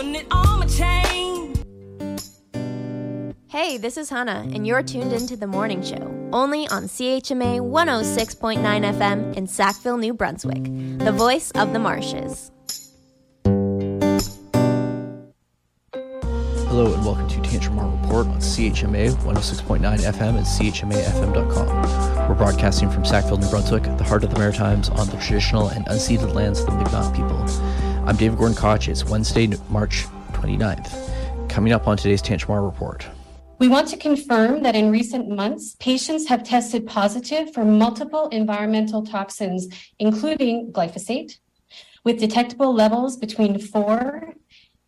putting it on my chain. Hey, this is Hannah, and you're tuned into the morning show, only on CHMA 106.9 FM in Sackville, New Brunswick, the voice of the marshes. Hello and welcome to Tantramar Report on CHMA 106.9 FM and CHMAFM.com. We're broadcasting from Sackville, New Brunswick, the heart of the Maritimes, on the traditional and unceded lands of the Mi'kmaq people. I'm David Gordon Koch. It's Wednesday, March 29th. Coming up on today's Tantramar Report. We want to confirm that in recent months, patients have tested positive for multiple environmental toxins, including glyphosate, with detectable levels between 4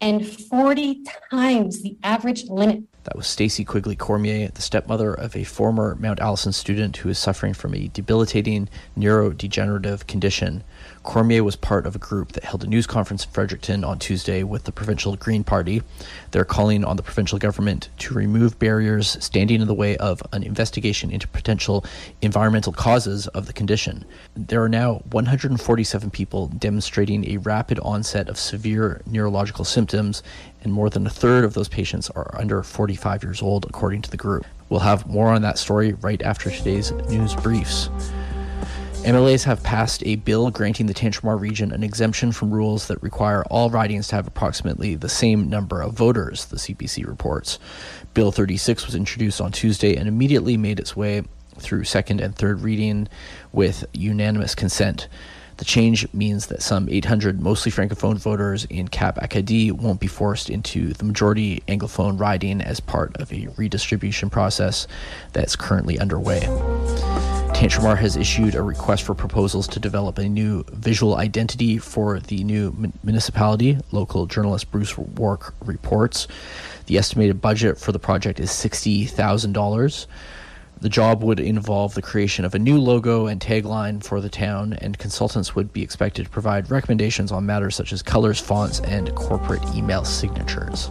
and 40 times the average limit. That was Stacy Quigley Cormier, the stepmother of a former Mount Allison student who is suffering from a debilitating neurodegenerative condition. Cormier was part of a group that held a news conference in Fredericton on Tuesday with the provincial Green Party. They're calling on the provincial government to remove barriers standing in the way of an investigation into potential environmental causes of the condition. There are now 147 people demonstrating a rapid onset of severe neurological symptoms, and more than a third of those patients are under 45 years old, according to the group. We'll have more on that story right after today's news briefs. MLAs have passed a bill granting the Tantramar region an exemption from rules that require all ridings to have approximately the same number of voters, the CBC reports. Bill 36 was introduced on Tuesday and immediately made its way through second and third reading with unanimous consent. The change means that some 800 mostly francophone voters in Cap Acadie won't be forced into the majority anglophone riding as part of a redistribution process that's currently underway. Tantramar has issued a request for proposals to develop a new visual identity for the new municipality. Local journalist Bruce Wark reports. The estimated budget for the project is $60,000. The job would involve the creation of a new logo and tagline for the town, and consultants would be expected to provide recommendations on matters such as colors, fonts, and corporate email signatures.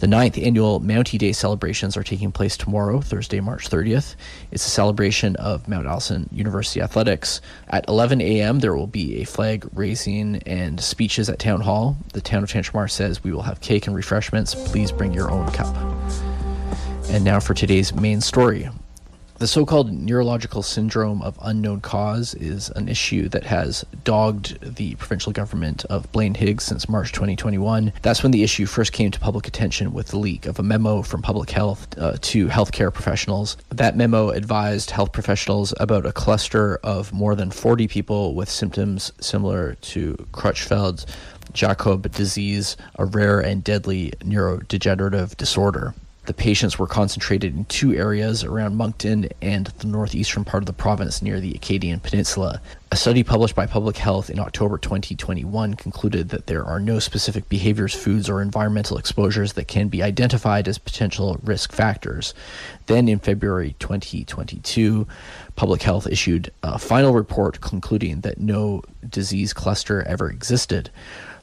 The ninth annual Mountie Day celebrations are taking place tomorrow, Thursday, March 30th. It's a celebration of Mount Allison University athletics. At 11 a.m., there will be a flag raising and speeches at Town Hall. The town of Tantramar says we will have cake and refreshments. Please bring your own cup. And now for today's main story. The so called neurological syndrome of unknown cause is an issue that has dogged the provincial government of Blaine Higgs since March 2021. That's when the issue first came to public attention with the leak of a memo from public health uh, to healthcare professionals. That memo advised health professionals about a cluster of more than 40 people with symptoms similar to Creutzfeldt Jakob disease, a rare and deadly neurodegenerative disorder the patients were concentrated in two areas around Moncton and the northeastern part of the province near the Acadian Peninsula. A study published by Public Health in October 2021 concluded that there are no specific behaviors, foods, or environmental exposures that can be identified as potential risk factors. Then in February 2022, Public Health issued a final report concluding that no disease cluster ever existed.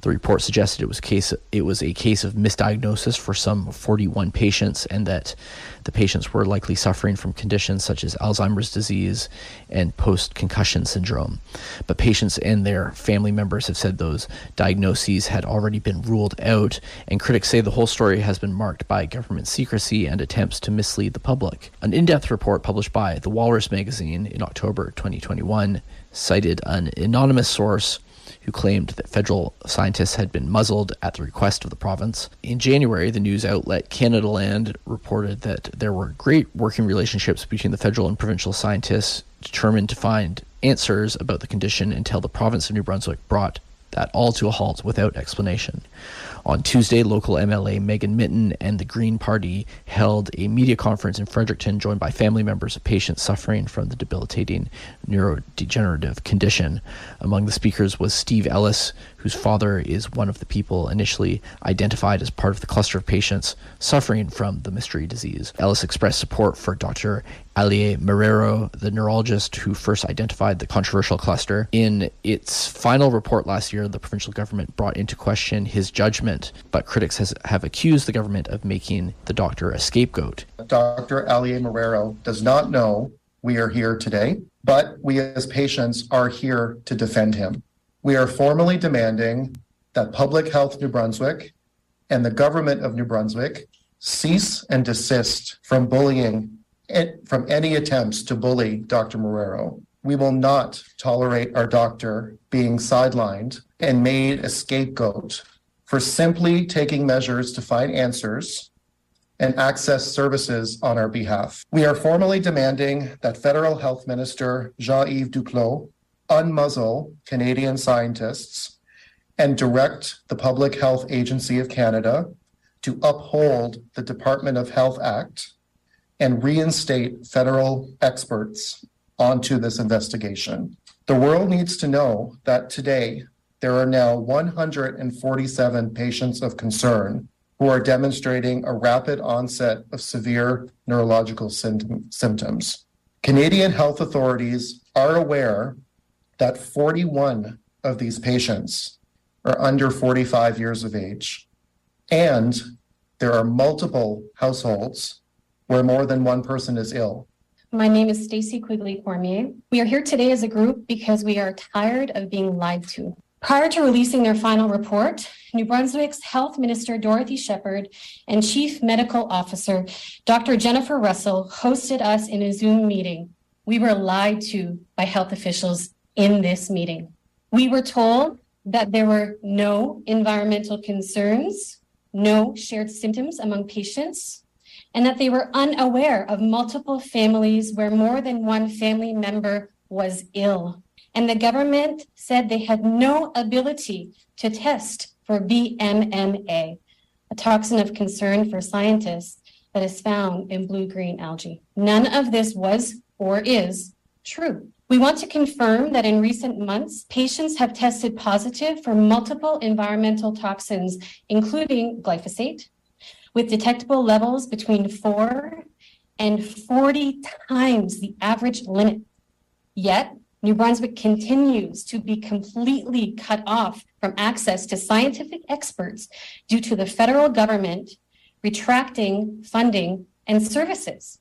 The report suggested it was case it was a case of misdiagnosis for some 41 patients, and that the patients were likely suffering from conditions such as Alzheimer's disease and post-concussion syndrome. But patients and their family members have said those diagnoses had already been ruled out, and critics say the whole story has been marked by government secrecy and attempts to mislead the public. An in-depth report published by The Walrus magazine in October 2021 cited an anonymous source who claimed that federal scientists had been muzzled at the request of the province. In January, the news outlet Canadaland reported that there were great working relationships between the federal and provincial scientists determined to find answers about the condition until the province of New Brunswick brought that all to a halt without explanation. On Tuesday, local MLA Megan Mitton and the Green Party held a media conference in Fredericton, joined by family members of patients suffering from the debilitating neurodegenerative condition. Among the speakers was Steve Ellis, whose father is one of the people initially identified as part of the cluster of patients suffering from the mystery disease. Ellis expressed support for Dr. Alier Marrero, the neurologist who first identified the controversial cluster. In its final report last year, the provincial government brought into question his judgment, but critics has, have accused the government of making the doctor a scapegoat. Dr. Alier Marrero does not know we are here today, but we as patients are here to defend him. We are formally demanding that Public Health New Brunswick and the government of New Brunswick cease and desist from bullying from any attempts to bully Dr. Marrero. We will not tolerate our doctor being sidelined and made a scapegoat for simply taking measures to find answers and access services on our behalf. We are formally demanding that Federal Health Minister Jean Yves Duclos unmuzzle Canadian scientists and direct the Public Health Agency of Canada to uphold the Department of Health Act and reinstate federal experts onto this investigation. The world needs to know that today there are now 147 patients of concern who are demonstrating a rapid onset of severe neurological symptoms. Canadian health authorities are aware that 41 of these patients are under 45 years of age, and there are multiple households where more than one person is ill. My name is Stacy Quigley Cormier. We are here today as a group because we are tired of being lied to. Prior to releasing their final report, New Brunswick's Health Minister Dorothy Shephard and Chief Medical Officer Dr. Jennifer Russell hosted us in a Zoom meeting. We were lied to by health officials in this meeting. We were told that there were no environmental concerns, no shared symptoms among patients, and that they were unaware of multiple families where more than one family member was ill. And the government said they had no ability to test for BMAA, a toxin of concern for scientists that is found in blue green algae. None of this was or is true. We want to confirm that in recent months, patients have tested positive for multiple environmental toxins, including glyphosate, with detectable levels between 4 and 40 times the average limit. Yet, New Brunswick continues to be completely cut off from access to scientific experts due to the federal government retracting funding and services.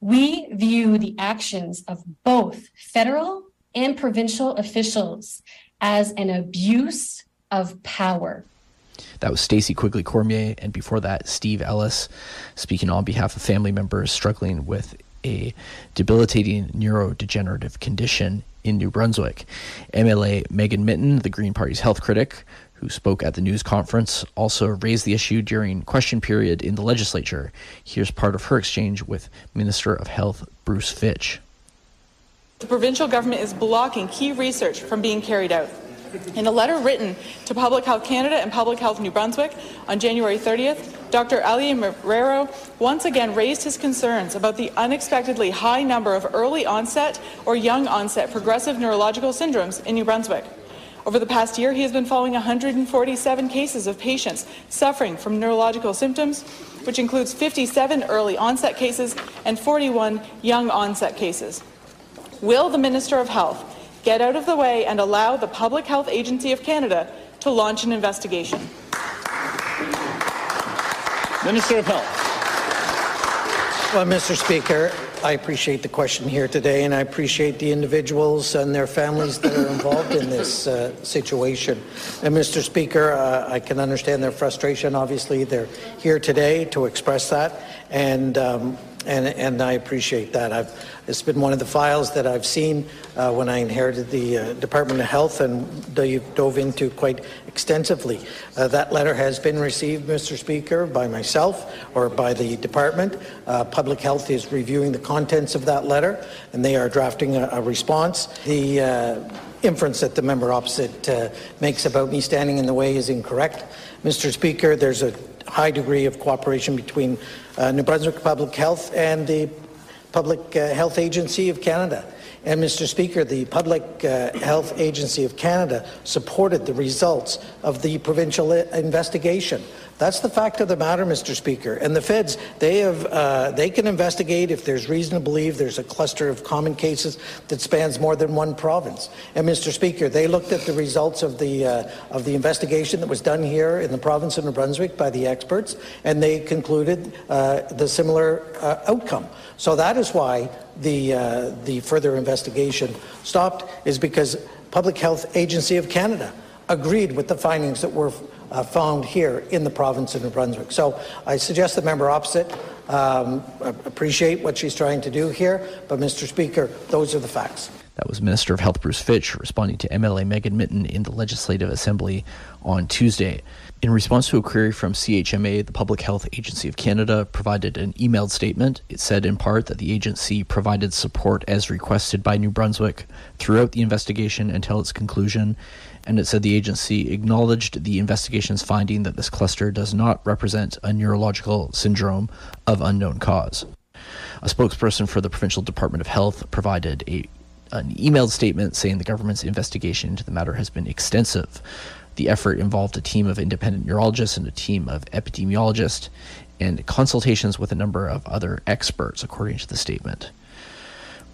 We view the actions of both federal and provincial officials as an abuse of power. That was Stacy Quigley Cormier, and before that, Steve Ellis, speaking on behalf of family members struggling with a debilitating neurodegenerative condition in New Brunswick. MLA Megan Mitton, the Green Party's health critic, who spoke at the news conference, also raised the issue during question period in the legislature. Here's part of her exchange with Minister of Health Bruce Fitch. The provincial government is blocking key research from being carried out. In a letter written to Public Health Canada and Public Health New Brunswick on January 30th, Dr. Alier Marrero once again raised his concerns about the unexpectedly high number of early onset or young onset progressive neurological syndromes in New Brunswick. Over the past year, he has been following 147 cases of patients suffering from neurological symptoms, which includes 57 early onset cases and 41 young onset cases. Will the Minister of Health get out of the way and allow the Public Health Agency of Canada to launch an investigation? Minister of Health. Well, Mr. Speaker, I appreciate the question here today, and I appreciate the individuals and their families that are involved in this uh, situation. And, Mr. Speaker, uh, I can understand their frustration. Obviously, they're here today to express that, and um, and, and I appreciate that. I've, it's been one of the files that I've seen uh, when I inherited the uh, Department of Health and you've dove into quite extensively. Uh, that letter has been received, Mr. Speaker, by myself or by the department. Uh, Public Health is reviewing the contents of that letter, and they are drafting a, a response. The uh, inference that the member opposite uh, makes about me standing in the way is incorrect. Mr. Speaker, there's a high degree of cooperation between uh, New Brunswick Public Health and the Public uh, Health Agency of Canada. And Mr. Speaker, the Public uh, Health Agency of Canada supported the results of the provincial uh, investigation. That's the fact of the matter, Mr. Speaker. And the feds, they have, uh, they can investigate if there's reason to believe there's a cluster of common cases that spans more than one province. And Mr. Speaker, they looked at the results of the uh, of the investigation that was done here in the province of New Brunswick by the experts, and they concluded uh, the similar uh, outcome. So that is why the uh, the further investigation stopped, is because Public Health Agency of Canada agreed with the findings that were uh, found here in the province of New Brunswick. So I suggest the member opposite um, appreciate what she's trying to do here, but Mr. Speaker, those are the facts. That was Minister of Health Bruce Fitch responding to MLA Megan Mitton in the Legislative Assembly on Tuesday. In response to a query from CHMA, the Public Health Agency of Canada provided an emailed statement. It said in part that the agency provided support as requested by New Brunswick throughout the investigation until its conclusion, and it said the agency acknowledged the investigation's finding that this cluster does not represent a neurological syndrome of unknown cause. A spokesperson for the Provincial Department of Health provided a an emailed statement saying the government's investigation into the matter has been extensive. The effort involved a team of independent neurologists and a team of epidemiologists and consultations with a number of other experts, according to the statement.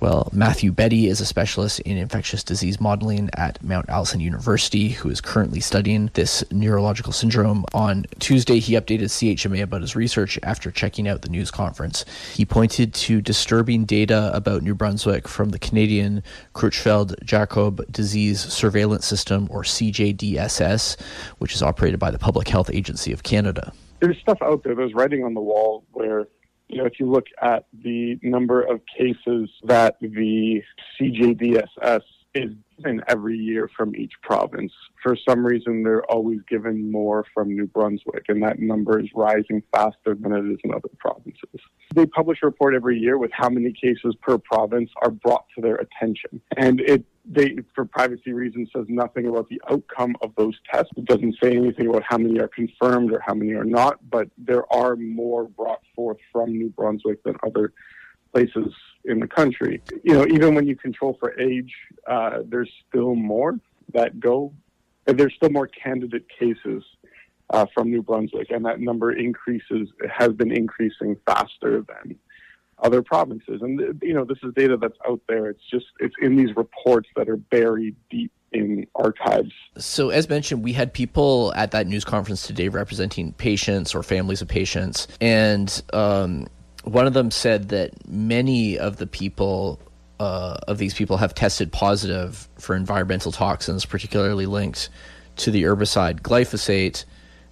Well, Matthew Betti is a specialist in infectious disease modeling at Mount Allison University who is currently studying this neurological syndrome. On Tuesday, he updated CHMA about his research after checking out the news conference. He pointed to disturbing data about New Brunswick from the Canadian Creutzfeldt Jakob Disease Surveillance System, or CJDSS, which is operated by the Public Health Agency of Canada. There's stuff out there, there's writing on the wall where you know, if you look at the number of cases that the CJDSS is given every year from each province, for some reason they're always given more from New Brunswick, and that number is rising faster than it is in other provinces. They publish a report every year with how many cases per province are brought to their attention, and it they, for privacy reasons, says nothing about the outcome of those tests. It doesn't say anything about how many are confirmed or how many are not, but there are more brought forth from New Brunswick than other places in the country. You know, even when you control for age, uh, there's still more that go. There's still more candidate cases uh, from New Brunswick, and that number increases has been increasing faster than other provinces. And you know, this is data that's out there. It's just it's in these reports that are buried deep in archives. So, as mentioned, we had people at that news conference today representing patients or families of patients, and um, one of them said that many of the people. Uh, of these people have tested positive for environmental toxins, particularly linked to the herbicide glyphosate,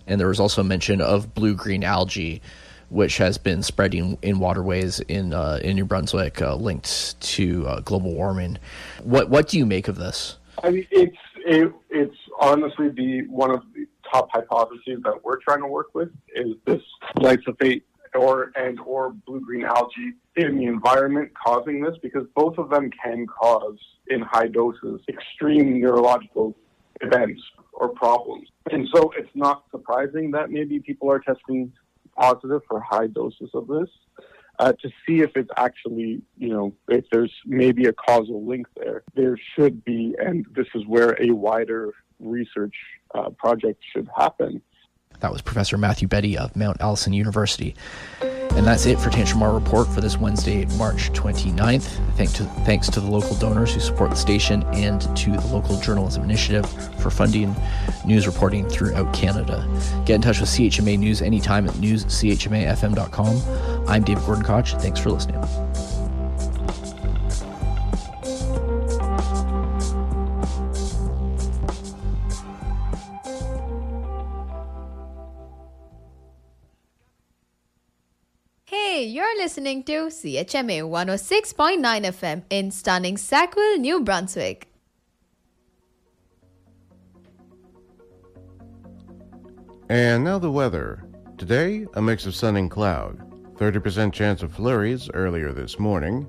and there was also mention of blue green algae which has been spreading in waterways in uh, in New Brunswick, uh, linked to uh, global warming. What what do you make of this? I mean, it's it, it's honestly the one of the top hypotheses that we're trying to work with is this glyphosate or and or blue green algae in the environment causing this because both of them can cause in high doses extreme neurological events or problems. And so it's not surprising that maybe people are testing positive for high doses of this uh, to see if it's actually, you know, if there's maybe a causal link there. There should be, and this is where a wider research uh, project should happen. That was Professor Matthew Betti of Mount Allison University. And that's it for Tantramar Report for this Wednesday, March 29th. Thank to, thanks to the local donors who support the station and to the Local Journalism Initiative for funding news reporting throughout Canada. Get in touch with CHMA News anytime at newschmafm.com. I'm David Gordon Koch. Thanks for listening. You're listening to CHMA 106.9 FM in stunning Sackville, New Brunswick. And now the weather. Today, a mix of sun and cloud. 30% chance of flurries earlier this morning.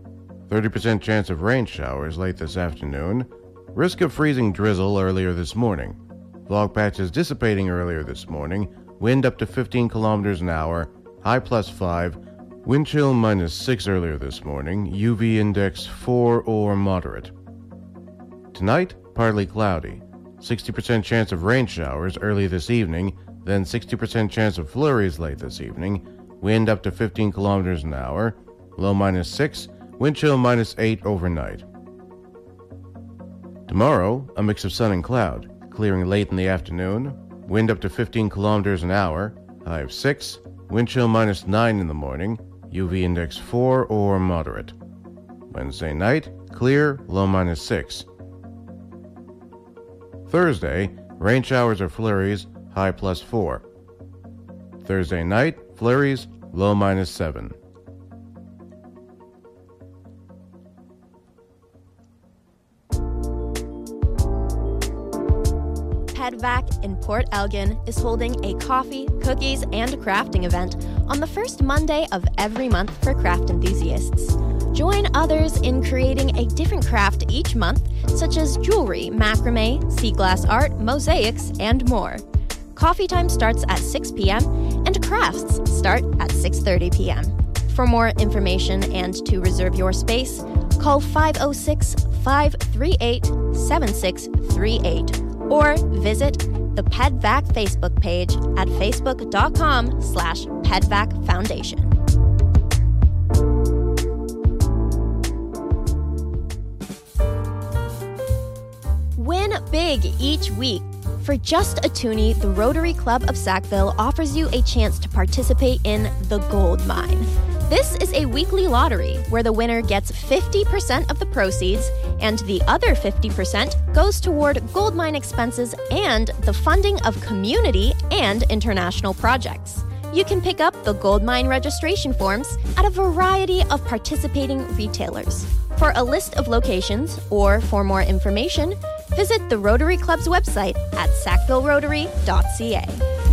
30% chance of rain showers late this afternoon. Risk of freezing drizzle earlier this morning. Fog patches dissipating earlier this morning. Wind up to 15 kilometers an hour. High plus 5. Wind chill minus 6 earlier this morning, UV index 4 or moderate. Tonight, partly cloudy. 60% chance of rain showers early this evening, then 60% chance of flurries late this evening, wind up to 15 kilometers an hour, low minus 6, wind chill minus 8 overnight. Tomorrow, a mix of sun and cloud, clearing late in the afternoon, wind up to 15 kilometers an hour, high of 6, wind chill minus 9 in the morning, UV index 4 or moderate. Wednesday night, clear, low minus 6. Thursday, Rain showers or flurries, high plus 4. Thursday night, flurries, low minus 7. PedVac in Port Elgin is holding a coffee, cookies, and crafting event on the first Monday of every month for craft enthusiasts. Join others in creating a different craft each month, such as jewelry, macrame, sea glass art, mosaics, and more. Coffee time starts at 6 p.m. and crafts start at 6:30 p.m. For more information and to reserve your space, call 506 538 7638 or visit the PedVac Facebook page at facebook.com slash PedVac Foundation. Win big each week. For just a toonie, the Rotary Club of Sackville offers you a chance to participate in the Gold Mine. This is a weekly lottery where the winner gets 50% of the proceeds, and the other 50% goes toward gold mine expenses and the funding of community and international projects. You can pick up the gold mine registration forms at a variety of participating retailers. For a list of locations or for more information, visit the Rotary Club's website at sackvillerotary.ca.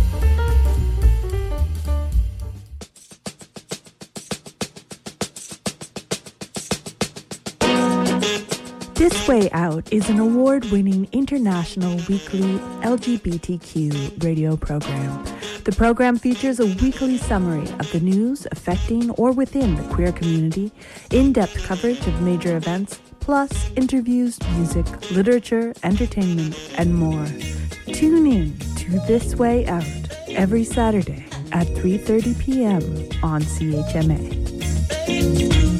This Way Out is an award winning international weekly LGBTQ radio program. The program features a weekly summary of the news affecting or within the queer community, in depth coverage of major events, plus interviews, music, literature, entertainment, and more. Tune in to This Way Out every Saturday at 3:30 p.m. on CHMA.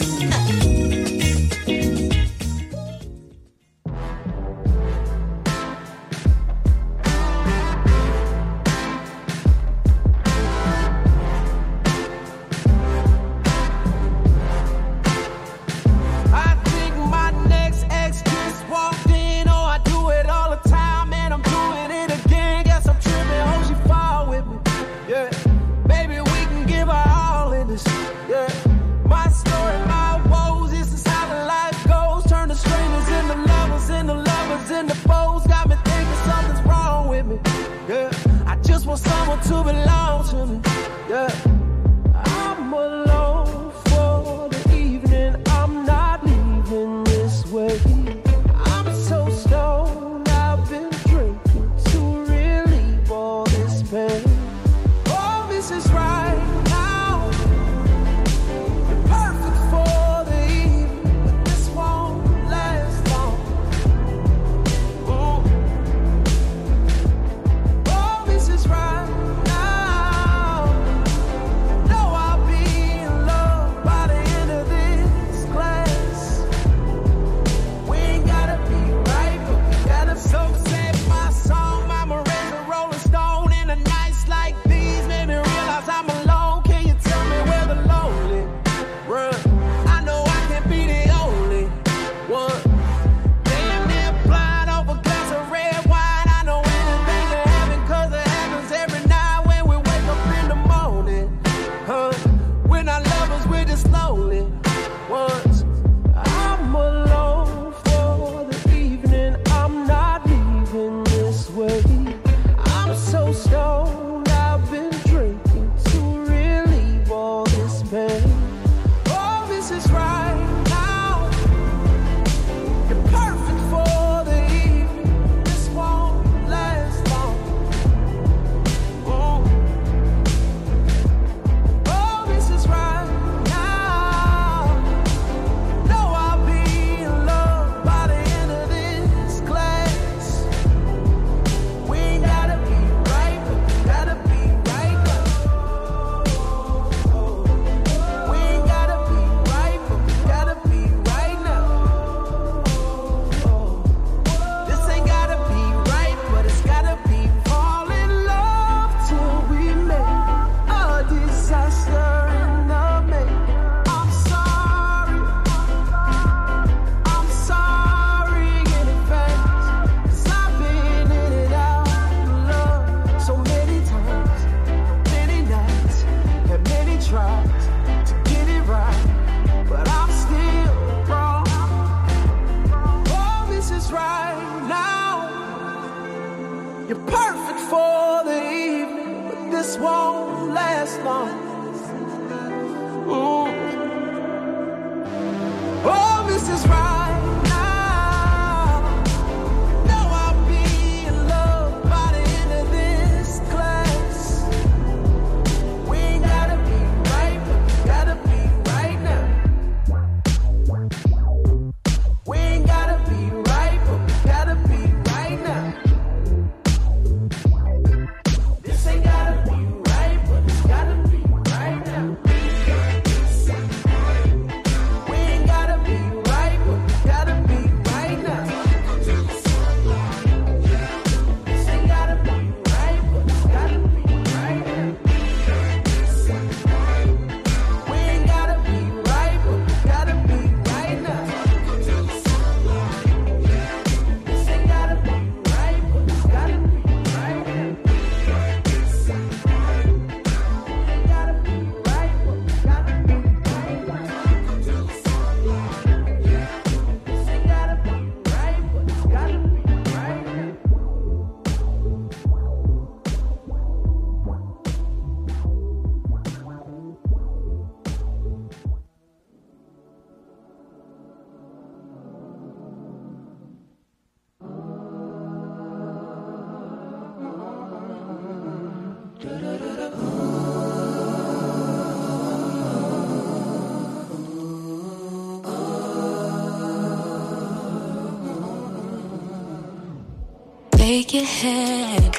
Your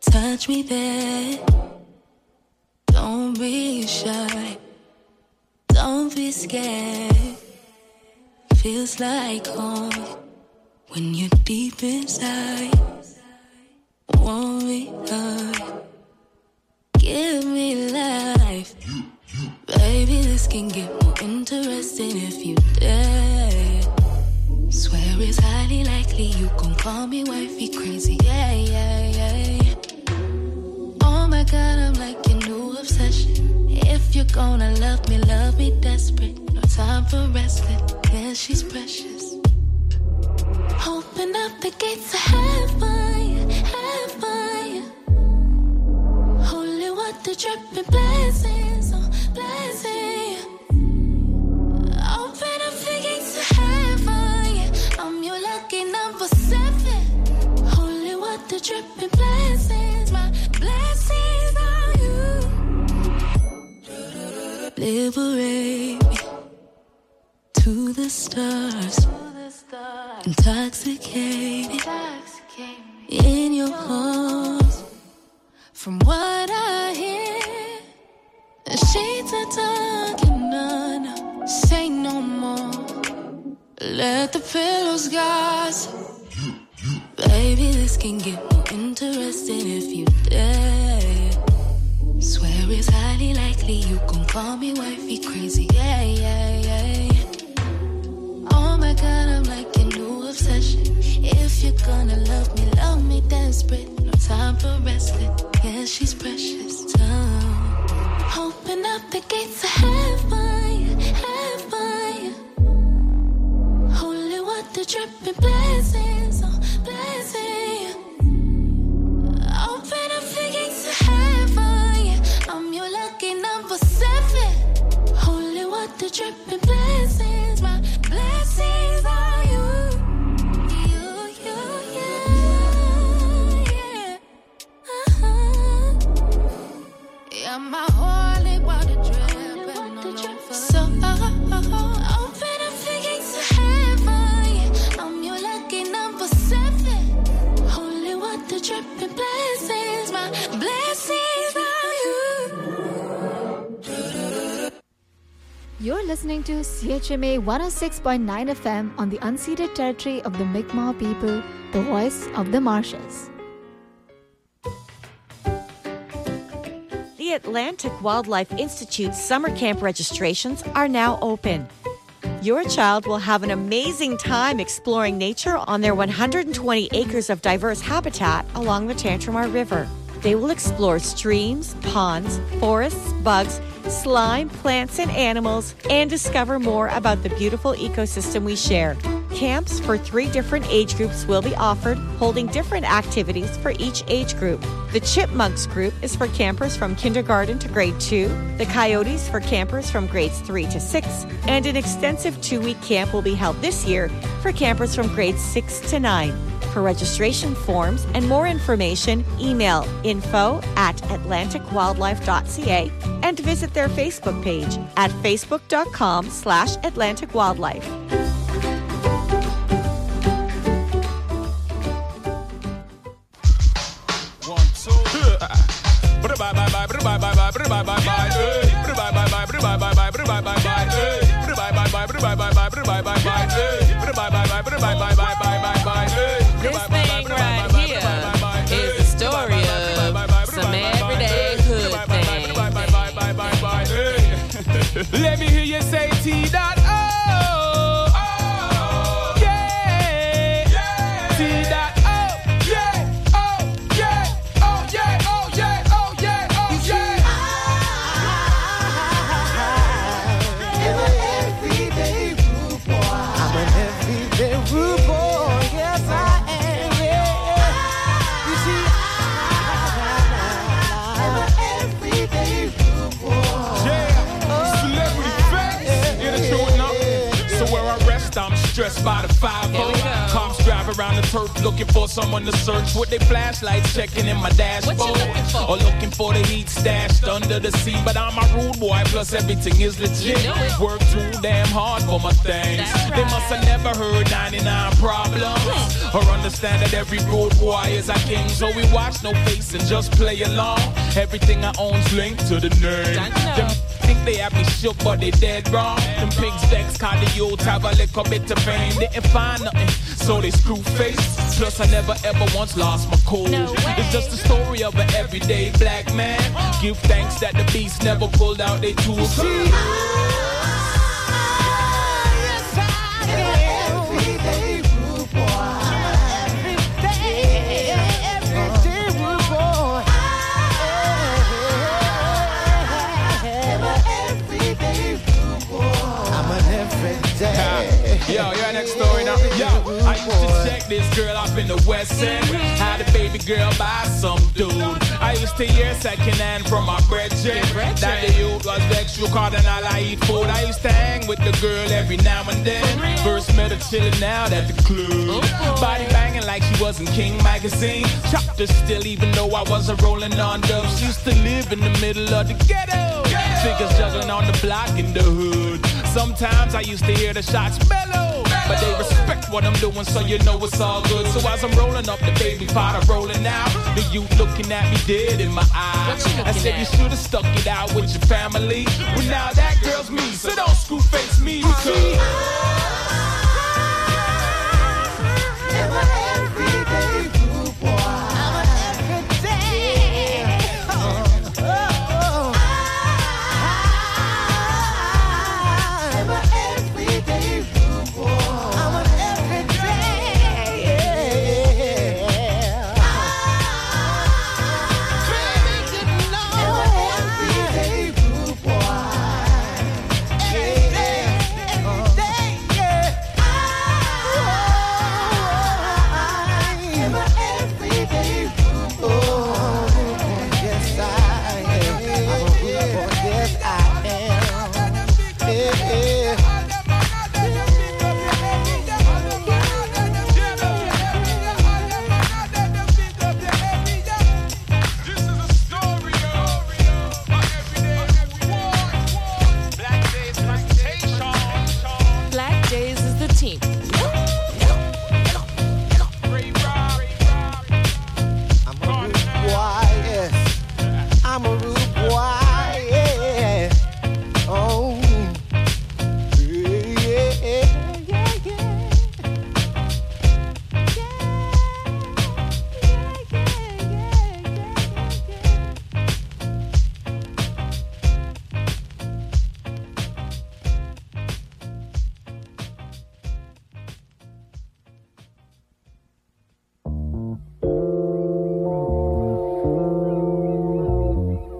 touch me there. Don't be shy, don't be scared. Feels like home when you're deep inside. Me high, you're gonna love me, love me desperate. No time for resting. Yeah, she's precious. Open up the gates of heaven, heaven. Holy water dripping blessings, oh, blessings. Open up the gates of heaven. I'm your lucky number seven. Holy water dripping blessings. My blessings Liberate to the stars. Intoxicated in your arms. From what I hear, the sheets are talking on. Say no more. Let the pillows gossip. Baby, this can get more interesting if you dare. Swear it's highly likely you gon' call me wifey crazy. Yeah, yeah, yeah. Oh my god, I'm like your new obsession. If you're gonna love me, love me desperate. No time for resting. Yeah, she's precious. Time. Open up the gates of heaven, heaven. Holy water dripping oh blessings. Dripping You're listening to CHMA 106.9 FM on the unceded territory of the Mi'kmaq people, the voice of the marshes. The Atlantic Wildlife Institute summer camp registrations are now open. Your child will have an amazing time exploring nature on their 120 acres of diverse habitat along the Tantramar River. They will explore streams, ponds, forests, bugs, slime, plants, and animals, and discover more about the beautiful ecosystem we share. Camps for three different age groups will be offered, holding different activities for each age group. The Chipmunks group is for campers from kindergarten to grade 2, the Coyotes for campers from grades 3 to 6, and an extensive two week camp will be held this year for campers from grades 6 to 9. For registration forms and more information, email info at atlanticwildlife.ca and visit their Facebook page at facebook.com slash atlanticwildlife. This thing looking for someone to search with their flashlights, checking in my dashboard. Or looking for the heat stashed under the seat. But I'm a rude boy, plus everything is legit. Work too damn hard for my things. They must have never heard 99 problems. Or understand that every rude boy is a king. So we watch no face and just play along. Everything I own's linked to the name. Them think they have me shook, but they dead wrong. Them pigs vex, cause the youth have a little bit of fame. Didn't find nothing, so they screw face. Plus, I never ever once lost my cool. it's just the story of an everyday black man. Give thanks that the beast never pulled out their tools. This girl up in the West End. Had a baby girl by some dude. I used to hear second hand from my brethren. That the youth was vexed, called all I eat food. I used to hang with the girl every now and then. First met her chilling out at the club. Body banging like she was in King magazine. Chopped her still, even though I wasn't rolling on dubs. Used to live in the middle of the ghetto. Figures juggling on the block in the hood. Sometimes I used to hear the shots mellow. But they what I'm doing, so you know it's all good. So as I'm rolling up the baby pot, I'm rolling out. The youth looking at me dead in my eyes. I said you should have stuck it out with your family. Well, now that girl's me, so don't screw face me because. ei, ei.